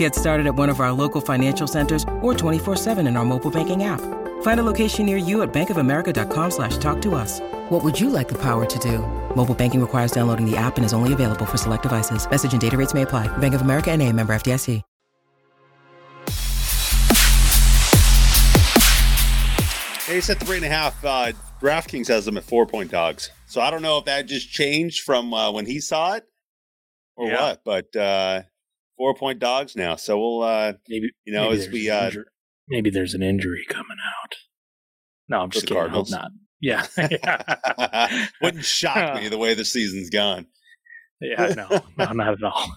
Get started at one of our local financial centers or 24-7 in our mobile banking app. Find a location near you at bankofamerica.com slash talk to us. What would you like the power to do? Mobile banking requires downloading the app and is only available for select devices. Message and data rates may apply. Bank of America and a member FDIC. They said three and a half. Uh, DraftKings has them at four point dogs. So I don't know if that just changed from uh, when he saw it or Yeah. what, but uh, four point dogs now. So we'll, uh, Maybe you know, maybe as we, uh, injury- maybe there's an injury coming out. No, I'm just kidding. I hope not. Yeah, wouldn't shock me the way the season's gone. yeah. No, no, not at all.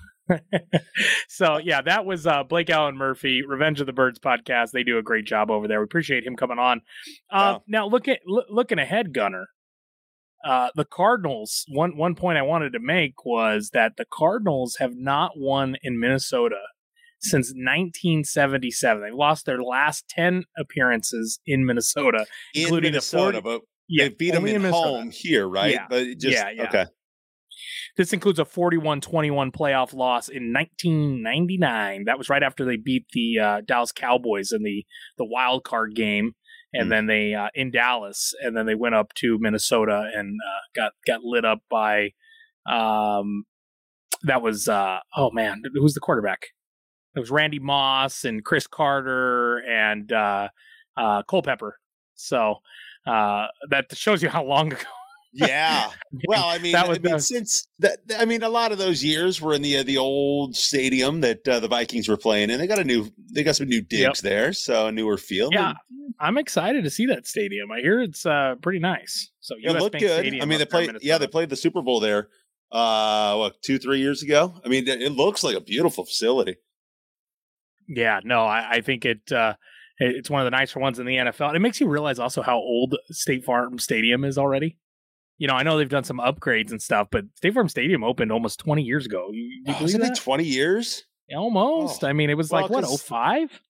so yeah, that was uh, Blake Allen Murphy, Revenge of the Birds podcast. They do a great job over there. We appreciate him coming on. Uh, Yeah. Now look at loo- looking ahead, Gunner. Uh, the Cardinals. One one point I wanted to make was that the Cardinals have not won in Minnesota since 1977. They've lost their last 10 appearances in Minnesota, In including Minnesota, the 40, but yeah, they beat them only in home here, right? Yeah. But just, Yeah, yeah. okay. This includes a 41-21 playoff loss in 1999. That was right after they beat the uh, Dallas Cowboys in the the wild card game, and Hmm. then they uh, in Dallas, and then they went up to Minnesota and uh, got got lit up by. Um, that was uh, oh man, who's the quarterback? It was Randy Moss and Cris Carter and uh, uh, Culpepper. So uh, that shows you how long ago. Yeah. Well, I mean, That was I mean the- since that, I mean, a lot of those years were in the uh, the old stadium that uh, the Vikings were playing in. They got a new, they got some new digs there, so a newer field. Yeah, I'm excited to see that stadium. I hear it's uh, pretty nice. So Yeah, it looked Bank good. Stadium I mean, they up there in played. Yeah, they played the Super Bowl there. Uh, what two, three years ago? I mean, it it looks like a beautiful facility. Yeah, no, I, I think it. Uh, it's one of the nicer ones in the NFL. And it makes you realize also how old State Farm Stadium is already. You know, I know they've done some upgrades and stuff, but State Farm Stadium opened almost 20 years ago. You, you Oh, believe Wasn't it that? twenty years? Almost. Oh. I mean, it was Well, like what 'cause- 05?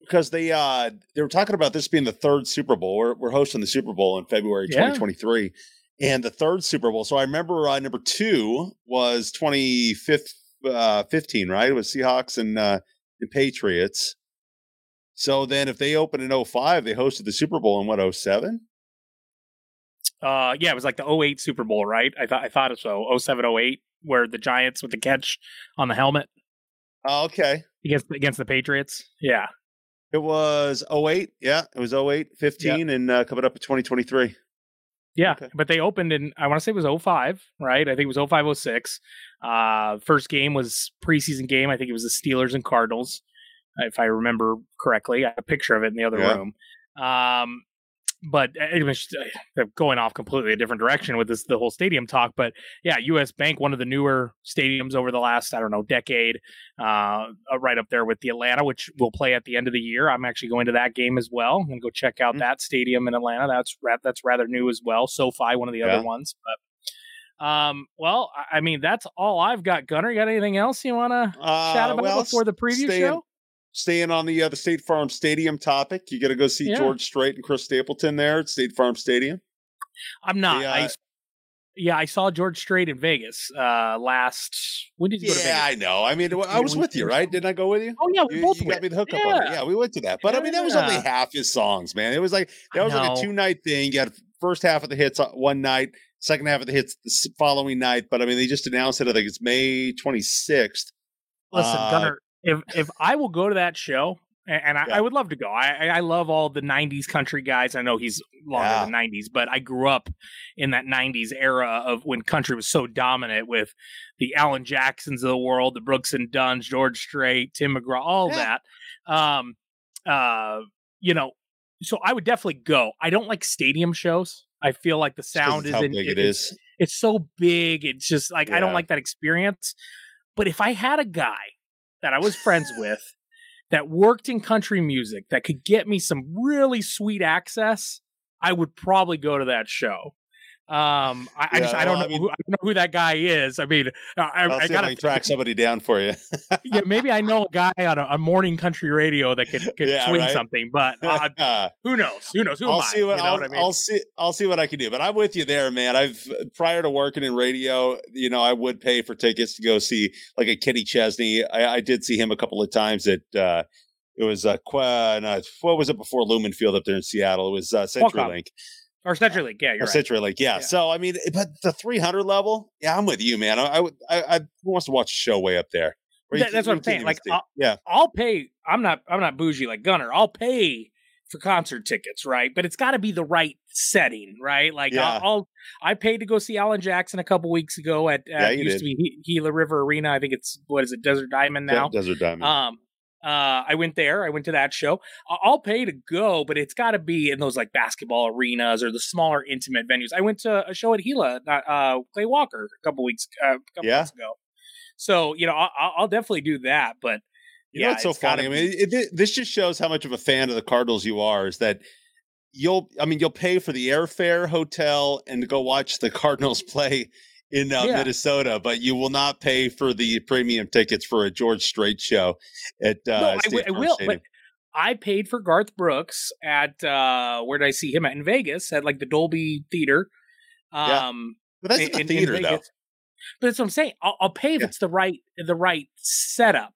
Because they uh they were talking about this being the third Super Bowl. We're, we're hosting the Super Bowl in February Yeah. 2023, and the third Super Bowl. So I remember uh, number two was 25th, uh, 15, right? It was Seahawks and uh, and Patriots. So then, if they opened in 05, they hosted the Super Bowl in what 07? Uh, yeah, it was like the 08 Super Bowl, right? I thought I thought so. 07, 08, where the Giants with the catch on the helmet Oh, okay. against against the Patriots. Yeah. It was 08. Yeah, it was 08, 15, and uh, coming up in 2023. Yeah, Okay. but they opened in I want to say it was 05, right? I think it was 05 06. Uh first game was preseason game. I think it was the Steelers and Cardinals, if I remember correctly. I have a picture of it in the other Yeah. room. Um but it uh, going off completely a different direction with this the whole stadium talk. But yeah, U.S. Bank, one of the newer stadiums over the last I don't know decade, uh, uh, right up there with the Atlanta, which will play at the end of the year. I'm actually going to that game as well. I'm going to go check out Mhm. that stadium in Atlanta. That's that's rather new as well. SoFi, one of the Yeah. other ones, but. Um. Well, I- mean, that's all I've got. Gunner, you got anything else you want to Uh, chat about well, before the preview show? Staying on the uh, the State Farm Stadium topic, you got to go see Yeah. George Strait and Chris Stapleton there at State Farm Stadium. I'm not. uh, s- yeah, I saw George Strait in Vegas uh last. When did you go to Yeah, Vegas? I know. I mean, I was with you, right? Didn't I go with you? Oh yeah, we You, both you went. got me the hookup on it. Yeah, we went to that. But I mean, that was only half his songs, man. It was like that was like a two night thing. You had first half of the hits uh, one night, second half of the hits the following night. But I mean, they just announced it. I think it's May twenty sixth. Listen, Uh, Gunner, if if I will go to that show, and I, Yeah. I would love to go. I I- love all the '90s country guys. I know he's longer Yeah. than '90s, but I grew up in that '90s era of when country was so dominant with the Alan Jacksons of the world, the Brooks and Dunns, George Strait, Tim McGraw, all Yeah. that. Um, uh, you know, so I would definitely go. I don't like stadium shows. I feel like the sound is how in, big it it's- is. it's so big. It's just like I don't like that experience. But if I had a guy that I was friends with that worked in country music that could get me some really sweet access, I would probably go to that show. Um, I, I Yeah, just I don't know I mean- who, I don't know who that guy is. I mean, I, I, I'll I I gotta can track somebody down for you. yeah, maybe I know a guy on a, a morning country radio that could, could Yeah, swing right. something, but uh, who knows? Who knows? Who am I'll I? see what, you know I'll, what I mean? I'll see. I'll see what I can do. But I'm with you there, man. I've prior to working in radio, you know, I would pay for tickets to go see like a Kenny Chesney. I, I did see him a couple of times at. uh it was uh, what was it before Lumen Field up there in Seattle? It was uh. CenturyLink. Or CenturyLink. Yeah, Or you're right. CenturyLink, yeah. Yeah. So I mean, but the 300 level, yeah, I'm with you, man. I, I would, I, I who wants to watch a show way up there? That- that's what I'm saying. Like. I'll- yeah, I'll pay. I'm not. I'm not bougie like Gunner. I'll pay for concert tickets, right? But it's got to be the right setting, right? Like Yeah. I'll, I'll. I paid to go see Alan Jackson a couple weeks ago at. Yeah, Uh, you used to be Gila River Arena. I think it's what is it, Desert Diamond now. Desert Diamond. Um, uh, I went there. I went to that show. I'll pay to go, but it's got to be in those like basketball arenas or the smaller, intimate venues. I went to a show at Gila, not, uh, Clay Walker, a couple weeks, uh, a couple Yeah. months ago. So you know, I'll, I'll definitely do that. But You yeah, know what's so it's funny? I mean, it, it- this just shows how much of a fan of the Cardinals you are. Is that you'll? I mean, you'll pay for the airfare, hotel, and to go watch the Cardinals play in uh, Yeah. Minnesota, but you will not pay for the premium tickets for a George Strait show at uh, no, I, w- I will. Stadium. But I paid for Garth Brooks at uh, where did I see him at in Vegas at like the Dolby Theater. Yeah. Um, But that's in- the in- in theater, though. But that's what I'm saying. I'll, I'll pay if Yeah. it's the right the right setup.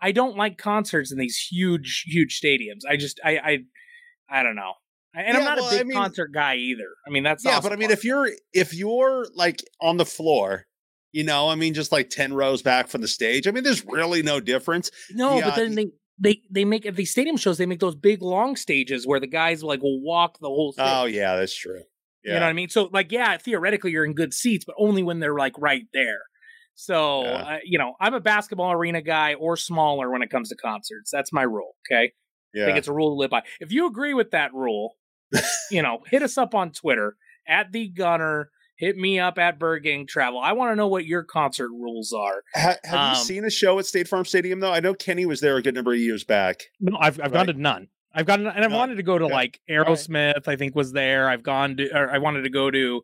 I don't like concerts in these huge huge stadiums. I just I I I don't know. And I'm not well, a big I mean- concert guy either. I mean that's Yeah, but I mean, if you're if you're like on the floor, you know, I mean, just like ten rows back from the stage. I mean, there's really no difference. no, yeah, but then they. They, they make at these stadium shows they make those big long stages where the guys like will walk the whole thing. Oh yeah, that's true. Yeah. You know what I mean? So like, yeah, theoretically you're in good seats, but only when they're like right there. So Yeah. uh, you know, I'm a basketball arena guy or smaller when it comes to concerts. That's my rule. Okay, I yeah. think it's a rule to live by. If you agree with that rule, you know, hit us up on Twitter at the Gunner. Hit me up at Bird Gang Travel. I want to know what your concert rules are. Ha- have Um, you seen a show at State Farm Stadium though? I know Kenny was there a good number of years back. No, I've I've Right. gone to none. I've gone and I've None. wanted to go to Okay. like Aerosmith. I think was there. I've gone to. Or I wanted to go to.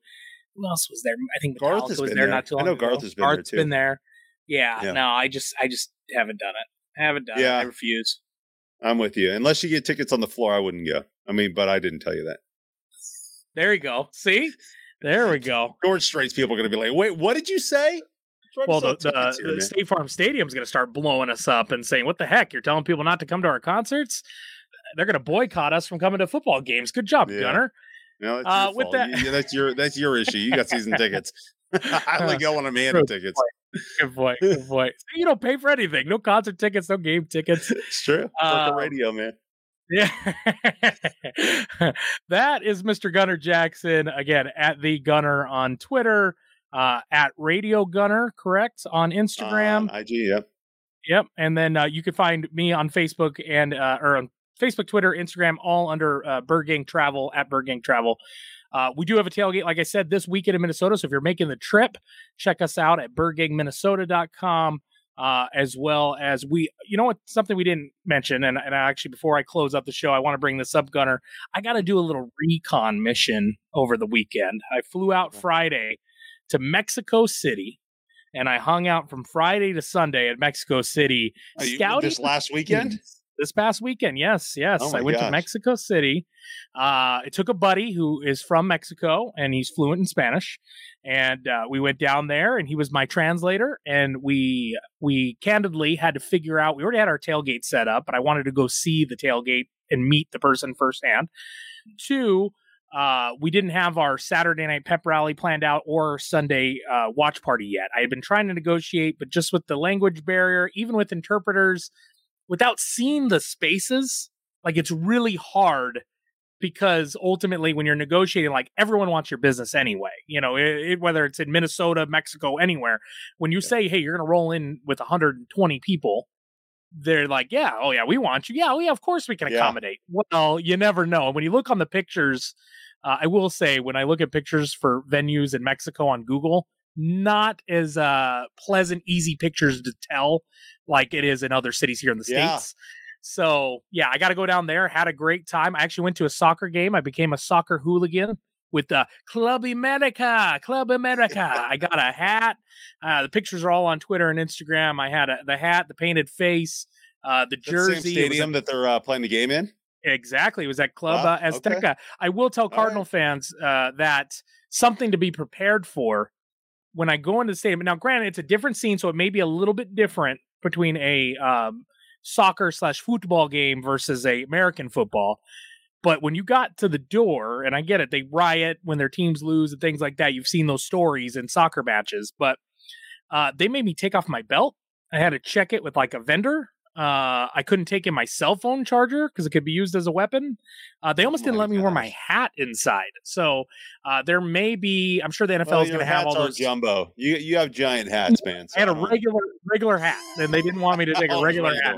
Who else was there? I think Garth Metallica has was been there there. not too long. I long know ago. Garth has been there, too. been there. Yeah, Yeah. No, I just I just haven't done it. I haven't done Yeah. it. I refuse. I'm with you. Unless you get tickets on the floor, I wouldn't go. I mean, but I didn't tell you that. There you go. See, there we go. George Strait's people are going to be like, "Wait, what did you say?" Well, the, the, here, the. State Farm Stadium's going to start blowing us up and saying, "What the heck? You're telling people not to come to our concerts? They're going to boycott us from coming to football games. Good job, Yeah. Gunner." No, that's uh, your with fault. that- You- that's your that's your issue. You got season tickets. I only go I'm handed True. tickets. Good point. Good point. You don't pay for anything. No concert tickets. No game tickets. It's true. Work the Um, radio, man. Yeah. that is Mr. Gunner Jackson. Again, at the Gunner on Twitter, uh, at Radio Gunner, correct? On Instagram. On IG, yep. Yep. And then uh, you can find me on Facebook and, uh, or on Facebook, Twitter, Instagram, all under uh, Bird Gang Travel, at Bird Gang Travel. Uh, we do have a tailgate, like I said, this weekend in Minnesota. So if you're making the trip, check us out at burgangminnesota.com. Uh, as well as we, you know what, something we didn't mention, and, and actually before I close up the show, I want to bring this up, Gunner. I got to do a little recon mission over the weekend. I flew out Friday to Mexico City, and I hung out from Friday to Sunday at Mexico City, Are you- scouting this last weekend? This past weekend. Yes, yes. Oh I went to. Mexico City. Uh, it took a buddy who is from Mexico and he's fluent in Spanish, and uh, we went down there and he was my translator. And we we candidly had to figure out. We already had our tailgate set up, but I wanted to go see the tailgate and meet the person firsthand. Two. Uh, we didn't have our Saturday night pep rally planned out or Sunday uh, watch party yet. I had been trying to negotiate, but just with the language barrier, even with interpreters, without seeing the spaces, like it's really hard because ultimately when you're negotiating, like everyone wants your business anyway, you know, it, it- whether it's in Minnesota, Mexico, anywhere, when you say, Hey, you're going to roll in with 120 people, they're like, yeah, oh yeah, we want you. Yeah, oh yeah, of course we can Yeah. accommodate. Well, you never know. And when you look on the pictures, uh, I will say when I look at pictures for venues in Mexico on Google, not as uh, pleasant, easy pictures to tell like it is in other cities here in the Yeah. states. So yeah, I got to go down there. Had a great time. I actually went to a soccer game. I became a soccer hooligan with the Club America, Club America. I got a hat. Uh, the pictures are all on Twitter and Instagram. I had a, the hat, the painted face, uh, the jersey. The same stadium that they're uh, playing the game in. Exactly, it was at Club wow, Azteca. Okay. I will tell Cardinal right. fans uh, that something to be prepared for when I go into the stadium. Now, granted, it's a different scene, so it may be a little bit different between a um, soccer slash football game versus a American football. But when you got to the door, and I get it, they riot when their teams lose and things like that. You've seen those stories in soccer matches, but uh, they made me take off my belt. I had to check it with like a vendor. Uh, I couldn't take in my cell phone charger because it could be used as a weapon. Uh, they almost oh didn't let me wear my hat inside. So uh, there may be. I'm sure the NFL well, is going to have all those jumbo. You you have giant hats, man. So I had a regular regular hat, and they didn't want me to take a regular hat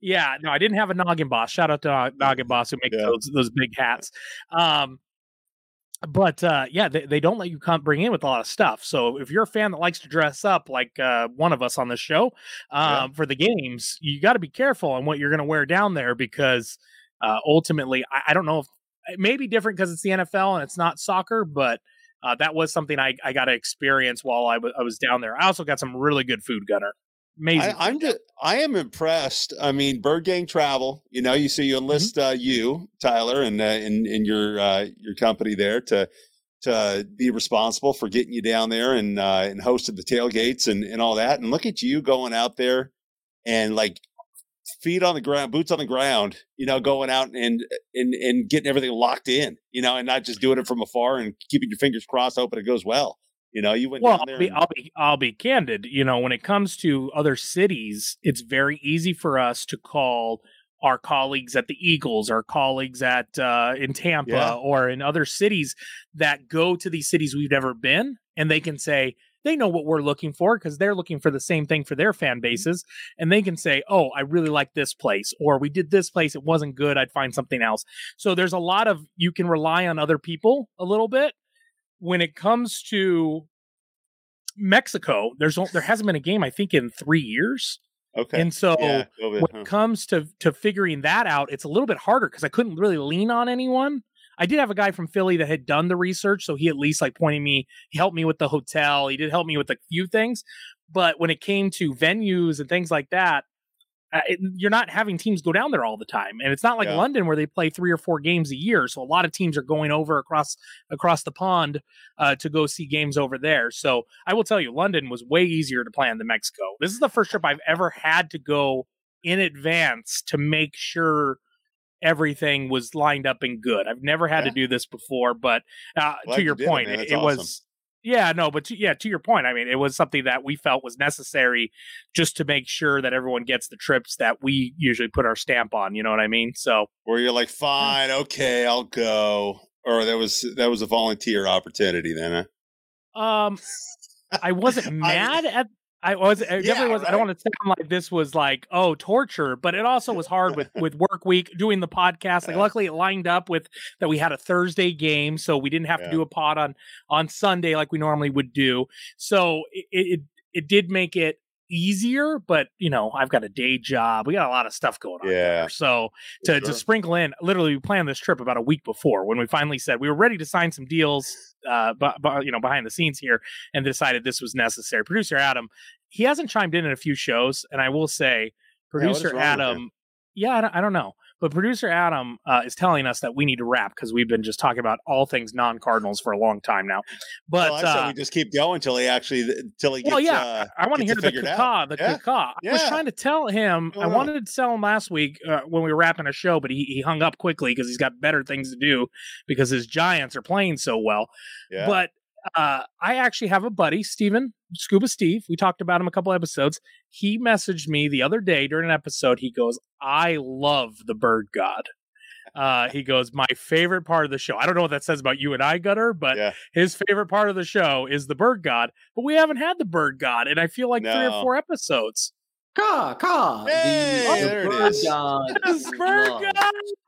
yeah, no, I didn't have a noggin boss. Shout out to noggin boss who makes yeah. those those big hats. Um, but uh, yeah, they, they don't let you come bring in with a lot of stuff. So if you're a fan that likes to dress up like uh, one of us on the show um, yeah. for the games, you got to be careful on what you're going to wear down there because uh, ultimately, I, I, don't know if it may be different because it's the NFL and it's not soccer, but uh, that was something I, I got to experience while I, w- I was down there. I also got some really good food, Gunner. Amazing. I, am just I am impressed. I mean, Bird Gang Travel. You know, you see you enlist mm-hmm. uh, you, Tyler, and uh, in in your uh, your company there to to be responsible for getting you down there and uh, and hosted the tailgates and and all that. And look at you going out there and like feet on the ground, boots on the ground. You know, going out and and and getting everything locked in. You know, and not just doing it from afar and keeping your fingers crossed, hoping it goes well. You know, you went well. I'll be, and- I'll be, I'll be candid. You know, when it comes to other cities, it's very easy for us to call our colleagues at the Eagles, our colleagues at uh, in Tampa yeah. or in other cities that go to these cities we've never been, and they can say they know what we're looking for because they're looking for the same thing for their fan mm-hmm. bases, and they can say, "Oh, I really like this place," or "We did this place, it wasn't good. I'd find something else." So there's a lot of you can rely on other people a little bit when it comes to Mexico, there's there hasn't been a game I think in three years. Okay. And so yeah, when huh. it comes to to figuring that out, it's a little bit harder because I couldn't really lean on anyone. I did have a guy from Philly that had done the research, so he at least like pointed me, he helped me with the hotel, he did help me with a few things. But when it came to venues and things like that, uh, it, you're not having teams go down there all the time, and it's not like yeah. London where they play three or four games a year. So a lot of teams are going over across across the pond uh, to go see games over there. So I will tell you, London was way easier to plan than Mexico. This is the first trip I've ever had to go in advance to make sure everything was lined up and good. I've never had yeah. to do this before, but uh, to your point, it, awesome. was yeah, no, but to, yeah, to your point, I mean, it was something that we felt was necessary just to make sure that everyone gets the trips that we usually put our stamp on. You know what I mean? So where you're like, fine, okay, I'll go, or that was that was a volunteer opportunity then. Huh? Um, I wasn't mad at I was I definitely was. Right? I don't want to sound like this was like oh torture, but it also was hard with with work week doing the podcast. Like yeah. luckily it lined up with that we had a Thursday game, so we didn't have yeah. to do a pod on on Sunday like we normally would do. So it, it it did make it easier, but you know, I've got a day job. We got a lot of stuff going on. Yeah. There. So to, sure. to sprinkle in, literally, we planned this trip about a week before when we finally said we were ready to sign some deals, uh, but, but you know, behind the scenes here, and decided this was necessary. Producer Adam, he hasn't chimed in in a few shows, and I will say, producer yeah, Adam, yeah, I don't, I don't know. But producer Adam uh, is telling us that we need to wrap because we've been just talking about all things non Cardinals for a long time now. But well, I uh, we just keep going until he actually until he gets. Well, yeah, uh, I want to hear the caca, the yeah. caca. Yeah. I was trying to tell him. I wanted to tell him last week uh, when we were wrapping a show, but he, he hung up quickly because he's got better things to do because his Giants are playing so well. Yeah. But uh, I actually have a buddy, Steven, Scuba Steve. We talked about him a couple episodes. He messaged me the other day during an episode. He goes, I love the bird god. Uh, he goes, My favorite part of the show. I don't know what that says about you and I, Gutter, but yeah. his favorite part of the show is the bird god. But we haven't had the bird god, and I feel like no. three or four episodes. Caw, caw. Hey, the, there the bird it is. god. bird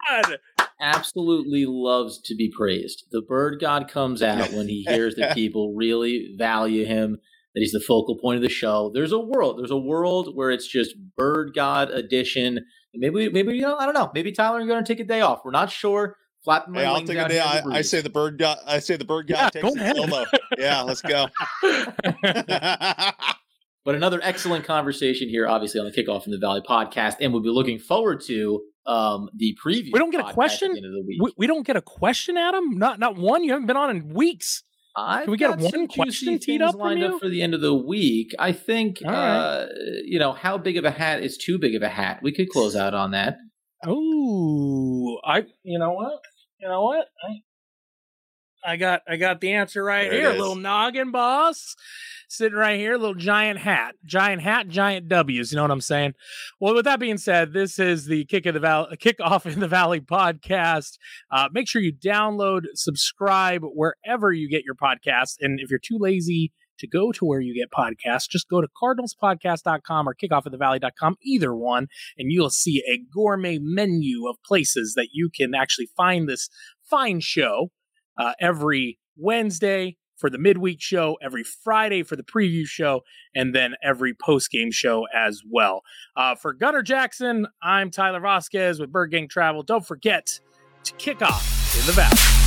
god absolutely loves to be praised. The bird god comes out when he hears that people really value him, that he's the focal point of the show. There's a world. There's a world where it's just Bird God edition. Maybe, maybe you know, I don't know. Maybe Tyler you're going to take a day off. We're not sure. Flapping my Hey, I'll take a day. here in the I, I say the bird guy. I say the bird guy Yeah, takes go the ahead. solo. Yeah, let's go. But another excellent conversation here, obviously, on the Kickoff in the Valley podcast, and we'll be looking forward to um, the preview. We don't get a podcast at question? the end of the week. we, we don't get a question, Adam. Not not one. You haven't been on in weeks. I've Can we get one question teed up lined up for the end of the week. I think, right. uh, you know, how big of a hat is too big of a hat? We could close out on that. Oh, I. You know what? You know what? I, I got I got the answer right There here. Little noggin boss, sitting right here. Little giant hat, giant hat, giant W's. You know what I'm saying? Well, with that being said, this is the kick of the valley, kick off in the valley podcast. Uh, make sure you download, subscribe wherever you get your podcasts, and if you're too lazy to go to where you get podcasts, just go to cardinalspodcast.com or kickoffofthevalley.com, either one, and you'll see a gourmet menu of places that you can actually find this fine show uh, every Wednesday for the midweek show, every Friday for the preview show, and then every post game show as well. Uh, for Gunner Jackson, I'm Tyler Vasquez with Bird Gang Travel. Don't forget to kick off in the valley.